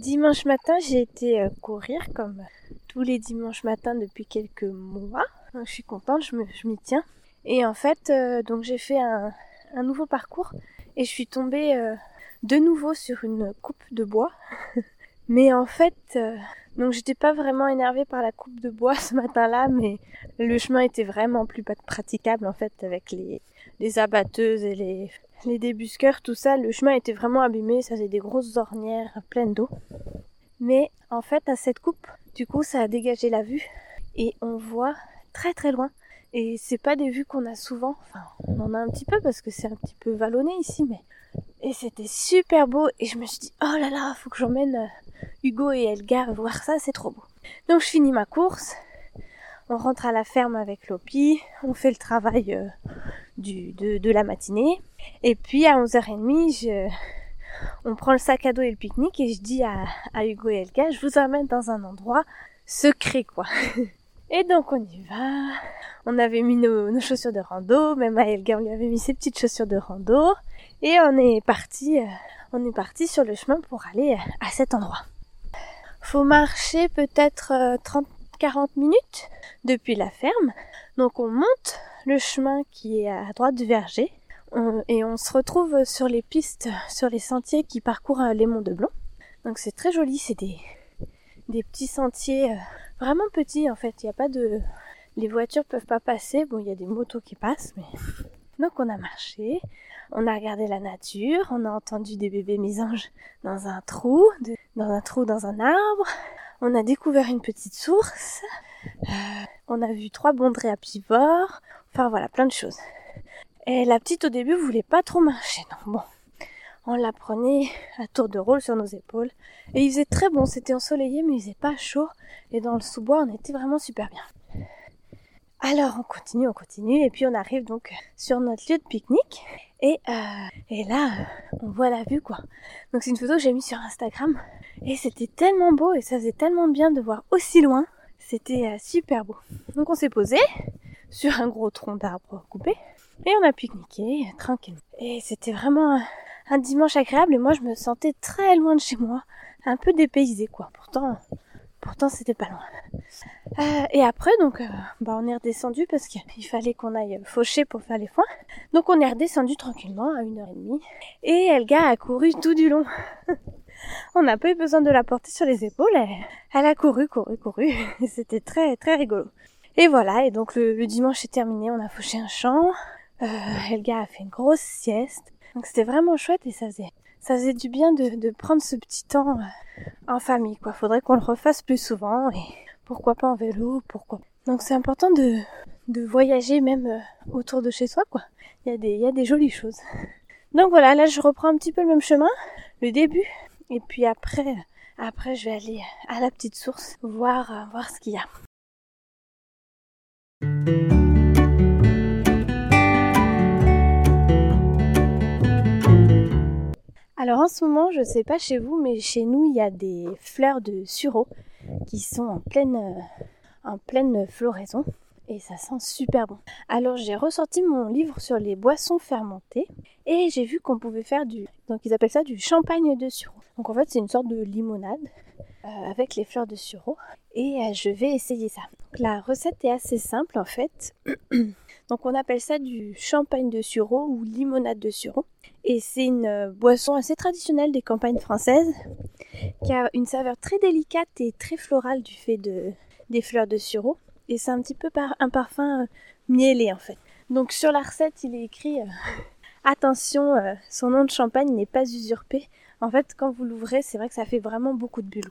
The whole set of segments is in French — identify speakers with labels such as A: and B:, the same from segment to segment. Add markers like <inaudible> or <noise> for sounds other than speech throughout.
A: dimanche matin, j'ai été euh, courir comme tous les dimanches matins depuis quelques mois. Je suis contente, je, m'y tiens. Et en fait, euh, donc j'ai fait un, nouveau parcours et je suis tombée euh, de nouveau sur une coupe de bois. <laughs> mais en fait, donc j'étais pas vraiment énervée par la coupe de bois <laughs> ce matin-là, mais le chemin était vraiment plus praticable en fait avec les, les abatteuses et les, les débusqueurs, tout ça. Le chemin était vraiment abîmé, ça faisait des grosses ornières pleines d'eau. Mais en fait, à cette coupe, du coup, ça a dégagé la vue et on voit très très loin. Et c'est pas des vues qu'on a souvent. Enfin, on en a un petit peu parce que c'est un petit peu vallonné ici, mais et c'était super beau et je me suis dit oh là là, faut que j'emmène euh, Hugo et Elga voir ça, c'est trop beau. Donc je finis ma course, on rentre à la ferme avec Lopi, on fait le travail euh, du, de, de, la matinée et puis à 11h30, je, on prend le sac à dos et le pique-nique et je dis à, à Hugo et Elga, je vous emmène dans un endroit secret quoi. <laughs> Et donc on y va. On avait mis nos, nos, chaussures de rando, même à Elga on lui avait mis ses petites chaussures de rando. Et on est parti, euh, on est parti sur le chemin pour aller euh, à cet endroit. Faut marcher peut-être 30-40 euh, minutes depuis la ferme. Donc on monte le chemin qui est à droite du verger et on se retrouve sur les pistes, sur les sentiers qui parcourent les monts de Blanc. Donc c'est très joli, c'est des, des petits sentiers vraiment petits en fait. Il n'y a pas de, les voitures peuvent pas passer. Bon, il y a des motos qui passent, mais donc on a marché, on a regardé la nature, on a entendu des bébés mésanges dans un trou, dans un trou dans un arbre, on a découvert une petite source, euh, on a vu trois à pivot, enfin voilà, plein de choses. Et la petite au début voulait pas trop marcher, donc bon, on la prenait à tour de rôle sur nos épaules. Et il faisait très bon, c'était ensoleillé mais il faisait pas chaud. Et dans le sous-bois on était vraiment super bien. Alors on continue, on continue, et puis on arrive donc sur notre lieu de pique-nique. Et, euh, et là, on voit la vue quoi. Donc c'est une photo que j'ai mise sur Instagram. Et c'était tellement beau et ça faisait tellement bien de voir aussi loin. C'était euh, super beau. Donc on s'est posé sur un gros tronc d'arbre coupé. Et on a pique-niqué tranquille. Et c'était vraiment un dimanche agréable et moi je me sentais très loin de chez moi. Un peu dépaysé quoi. Pourtant, pourtant c'était pas loin. Euh, et après, donc, euh, bah, on est redescendu parce qu'il fallait qu'on aille faucher pour faire les foins. Donc, on est redescendu tranquillement à une heure et demie. Et Elga a couru tout du long. <laughs> on n'a pas eu besoin de la porter sur les épaules. Elle, a couru, couru, couru. <laughs> C'était très, très rigolo. Et voilà. Et donc, le, dimanche est terminé. On a fauché un champ. Euh, Elga a fait une grosse sieste. Donc, c'était vraiment chouette et ça faisait, ça faisait du bien de, de prendre ce petit temps en famille, quoi. Faudrait qu'on le refasse plus souvent et pourquoi pas en vélo, pourquoi. Donc c'est important de, de voyager même euh, autour de chez soi. Il y, a des, y a des jolies choses. Donc voilà, là je reprends un petit peu le même chemin, le début, et puis après, après je vais aller à la petite source, voir, euh, voir ce qu'il y a. Alors en ce moment, je sais pas chez vous, mais chez nous, il y a des fleurs de sureau qui sont en pleine, euh, en pleine floraison et ça sent super bon. Alors j'ai ressorti mon livre sur les boissons fermentées et j'ai vu qu'on pouvait faire du donc ils appellent ça du champagne de sureau. Donc en fait c'est une sorte de limonade euh, avec les fleurs de sureau et euh, je vais essayer ça. la recette est assez simple en fait. <clears throat> donc on appelle ça du champagne de sureau ou limonade de sureau et c'est une boisson assez traditionnelle des campagnes françaises qui a une saveur très délicate et très florale du fait de, des fleurs de sureau. Et c'est un petit peu un parfum euh, mielé en fait. Donc sur la recette, il est écrit euh, attention, euh, son nom de champagne n'est pas usurpé. En fait, quand vous l'ouvrez, c'est vrai que ça fait vraiment beaucoup de bulles.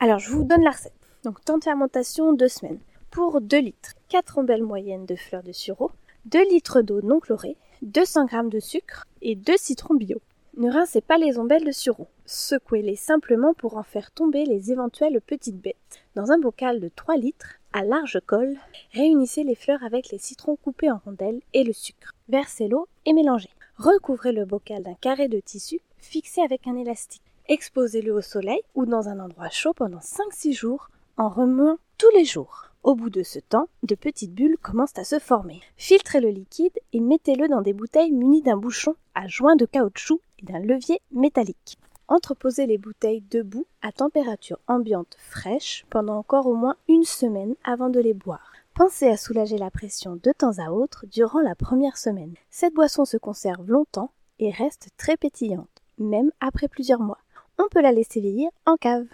A: Alors, je vous donne la recette. Donc, temps de fermentation, 2 semaines. Pour 2 litres, 4 rondelles moyennes de fleurs de sureau, 2 litres d'eau non chlorée, 200 g de sucre et 2 citrons bio. Ne rincez pas les ombelles de sureau. Secouez-les simplement pour en faire tomber les éventuelles petites bêtes. Dans un bocal de 3 litres, à large col, réunissez les fleurs avec les citrons coupés en rondelles et le sucre. Versez l'eau et mélangez. Recouvrez le bocal d'un carré de tissu fixé avec un élastique. Exposez-le au soleil ou dans un endroit chaud pendant 5-6 jours en remuant tous les jours. Au bout de ce temps, de petites bulles commencent à se former. Filtrez le liquide et mettez-le dans des bouteilles munies d'un bouchon à joint de caoutchouc et d'un levier métallique. entreposer les bouteilles debout à température ambiante fraîche pendant encore au moins une semaine avant de les boire. Pensez à soulager la pression de temps à autre durant la première semaine. Cette boisson se conserve longtemps et reste très pétillante, même après plusieurs mois. On peut la laisser vieillir en cave.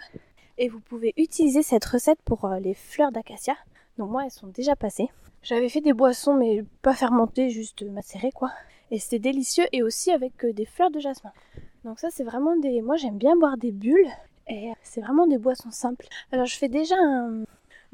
A: Et vous pouvez utiliser cette recette pour euh, les fleurs d'acacia. Donc moi, elles sont déjà passées. J'avais fait des boissons, mais pas fermentées, juste macérées, quoi. Et c'était délicieux, et aussi avec euh, des fleurs de jasmin. Donc ça, c'est vraiment des... Moi, j'aime bien boire des bulles, et c'est vraiment des boissons simples. Alors, je fais déjà un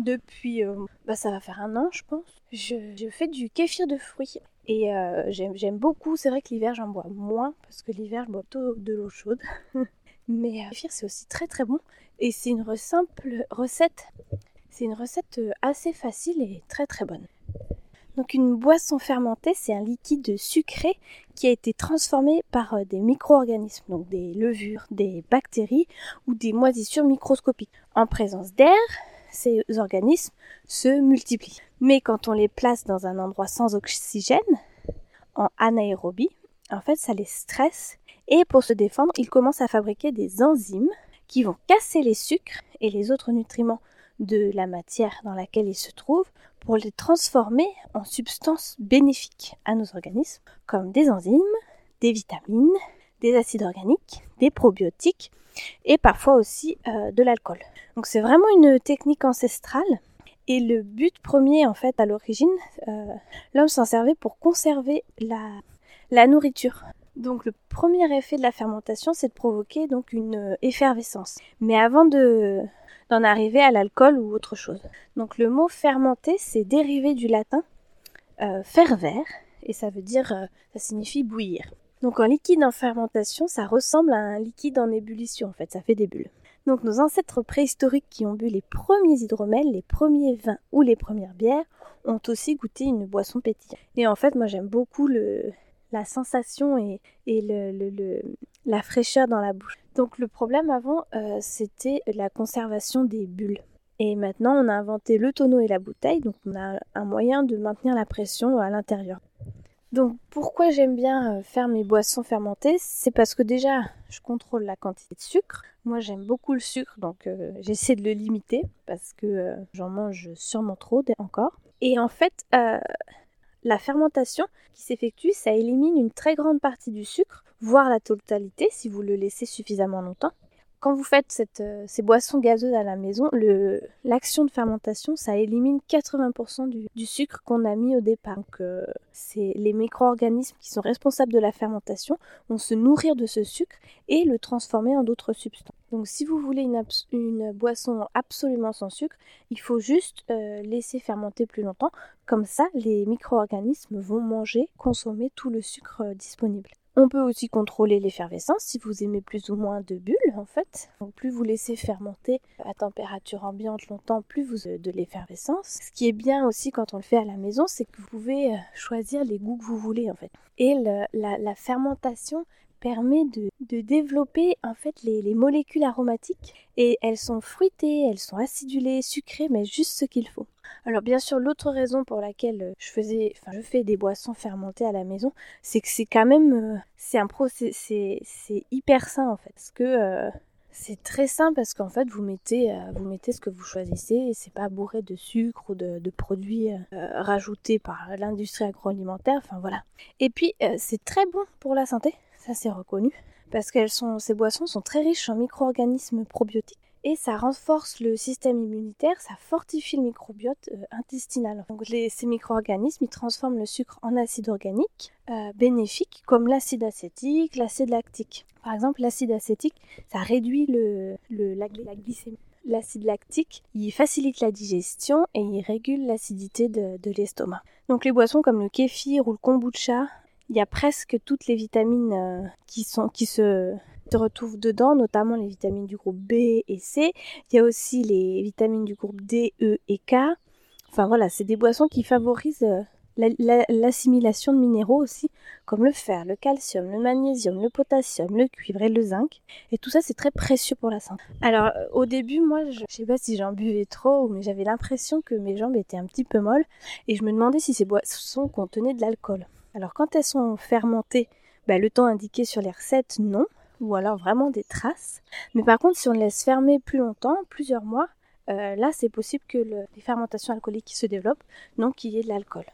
A: depuis, euh, bah, ça va faire un an, je pense. Je, fais du kéfir de fruits. Et euh, j'aime beaucoup, c'est vrai que l'hiver j'en bois moins, parce que l'hiver je bois plutôt de l'eau chaude. <laughs> Mais euh, le kéfir c'est aussi très très bon. Et c'est une simple recette. C'est une recette assez facile et très très bonne. Donc une boisson fermentée, c'est un liquide sucré qui a été transformé par des micro-organismes, donc des levures, des bactéries ou des moisissures microscopiques, en présence d'air, ces organismes se multiplient. Mais quand on les place dans un endroit sans oxygène, en anaérobie, en fait, ça les stresse et pour se défendre, ils commencent à fabriquer des enzymes qui vont casser les sucres et les autres nutriments de la matière dans laquelle ils se trouvent pour les transformer en substances bénéfiques à nos organismes, comme des enzymes, des vitamines, des acides organiques, des probiotiques et parfois aussi euh, de l'alcool. Donc c'est vraiment une technique ancestrale et le but premier en fait à l'origine, euh, l'homme s'en servait pour conserver la, la nourriture. Donc le premier effet de la fermentation, c'est de provoquer donc une euh, effervescence. Mais avant de d'en arriver à l'alcool ou autre chose. Donc le mot fermenter, c'est dérivé du latin euh, fervere et ça veut dire, ça signifie bouillir. Donc un liquide en fermentation, ça ressemble à un liquide en ébullition en fait, ça fait des bulles. Donc nos ancêtres préhistoriques qui ont bu les premiers hydromels, les premiers vins ou les premières bières ont aussi goûté une boisson pétillante. Et en fait, moi j'aime beaucoup le, la sensation et, la fraîcheur dans la bouche. Donc le problème avant, euh, c'était la conservation des bulles. Et maintenant, on a inventé le tonneau et la bouteille, donc on a un moyen de maintenir la pression à l'intérieur. Donc pourquoi j'aime bien euh, faire mes boissons fermentées? C'est parce que déjà je contrôle la quantité de sucre. Moi j'aime beaucoup le sucre donc euh, j'essaie de le limiter parce que j'en mange sûrement trop encore. Et en fait la fermentation qui s'effectue ça élimine une très grande partie du sucre, voire la totalité si vous le laissez suffisamment longtemps quand vous faites euh, ces boissons gazeuses à la maison, l'action de fermentation, ça élimine 80% du, sucre qu'on a mis au départ. Donc, euh, c'est les micro-organismes qui sont responsables de la fermentation vont se nourrir de ce sucre et le transformer en d'autres substances. Donc, si vous voulez une, boisson absolument sans sucre, il faut juste euh, laisser fermenter plus longtemps. Comme ça, les micro-organismes vont manger, consommer tout le sucre disponible. On peut aussi contrôler l'effervescence si vous aimez plus ou moins de bulles en fait. Donc plus vous laissez fermenter à température ambiante longtemps, plus vous avez de l'effervescence. Ce qui est bien aussi quand on le fait à la maison, c'est que vous pouvez euh, choisir les goûts que vous voulez en fait. Et la, fermentation permet de, développer en fait les, les, molécules aromatiques et elles sont fruitées, elles sont acidulées, sucrées, mais juste ce qu'il faut. Alors bien sûr, l'autre raison pour laquelle euh, je faisais, enfin je fais des boissons fermentées à la maison, c'est que c'est quand même, euh, c'est un procès, c'est hyper sain en fait, parce que euh, c'est très sain parce qu'en fait vous mettez, vous mettez ce que vous choisissez et c'est pas bourré de sucre ou de, produits rajoutés par l'industrie agroalimentaire, enfin voilà. Et puis c'est très bon pour la santé, ça c'est reconnu, parce que ces boissons sont très riches en micro-organismes probiotiques et ça renforce le système immunitaire, ça fortifie le microbiote euh, intestinal. Donc ces micro-organismes, ils transforment le sucre en acide organique euh, bénéfique comme l'acide acétique, l'acide lactique. Par exemple, l'acide acétique, ça réduit la, glycémie. L'acide lactique, il facilite la digestion et il régule l'acidité de l'estomac. Donc les boissons comme le kéfir ou le kombucha, il y a presque toutes les vitamines euh, qui, se retrouvent dedans, notamment les vitamines du groupe B et C. Il y a aussi les vitamines du groupe D, E et K. Enfin voilà, c'est des boissons qui favorisent euh, l'assimilation de minéraux aussi, comme le fer, le calcium, le magnésium, le potassium, le cuivre et le zinc. Et tout ça, c'est très précieux pour la santé. Alors, euh, au début, moi, je, sais pas si j'en buvais trop, mais j'avais l'impression que mes jambes étaient un petit peu molles, et je me demandais si ces boissons contenaient de l'alcool. Alors, quand elles sont fermentées, bah, le temps indiqué sur les recettes, non ou alors vraiment des traces. Mais par contre, si on laisse fermer plus longtemps, plusieurs mois, euh, là c'est possible que les fermentations alcooliques qui se développent, donc qu'il y ait de l'alcool.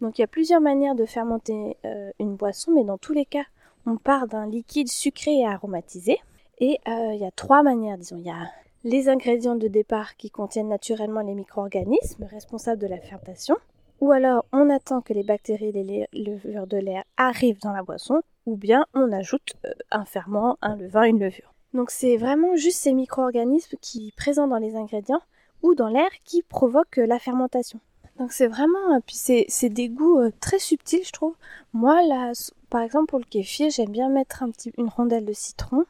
A: Donc il y a plusieurs manières de fermenter euh, une boisson, mais dans tous les cas, on part d'un liquide sucré et aromatisé. Et euh, il y a trois manières, disons. Il y a les ingrédients de départ qui contiennent naturellement les micro-organismes responsables de la fermentation. Ou alors on attend que les bactéries et les levures de l'air arrivent dans la boisson, ou bien on ajoute euh, un ferment, un levain, une levure. Donc c'est vraiment juste ces micro-organismes qui présents dans les ingrédients ou dans l'air qui provoquent la fermentation. Donc c'est vraiment, euh, puis c'est des goûts euh, très subtils je trouve. Moi là, par exemple pour le kéfir, j'aime bien mettre une rondelle de citron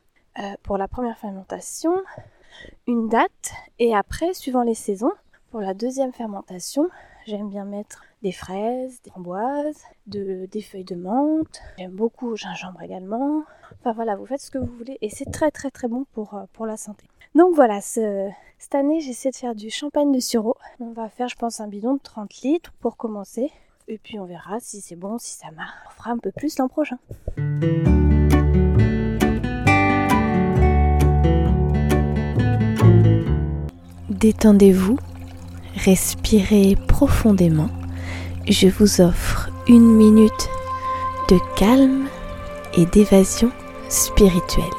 A: pour la première fermentation, une date, et après, suivant les saisons, pour la deuxième fermentation, J'aime bien mettre des fraises, des framboises, de, des feuilles de menthe. J'aime beaucoup gingembre également. Enfin voilà, vous faites ce que vous voulez et c'est très très très bon pour, euh, pour la santé. Donc voilà, ce, cette année j'essaie de faire du champagne de sureau. On va faire je pense un bidon de 30 litres pour commencer. Et puis on verra si c'est bon, si ça marche. On fera un peu plus l'an prochain.
B: Détendez-vous respirez profondément. Je vous offre une minute de calme et d'évasion spirituelle.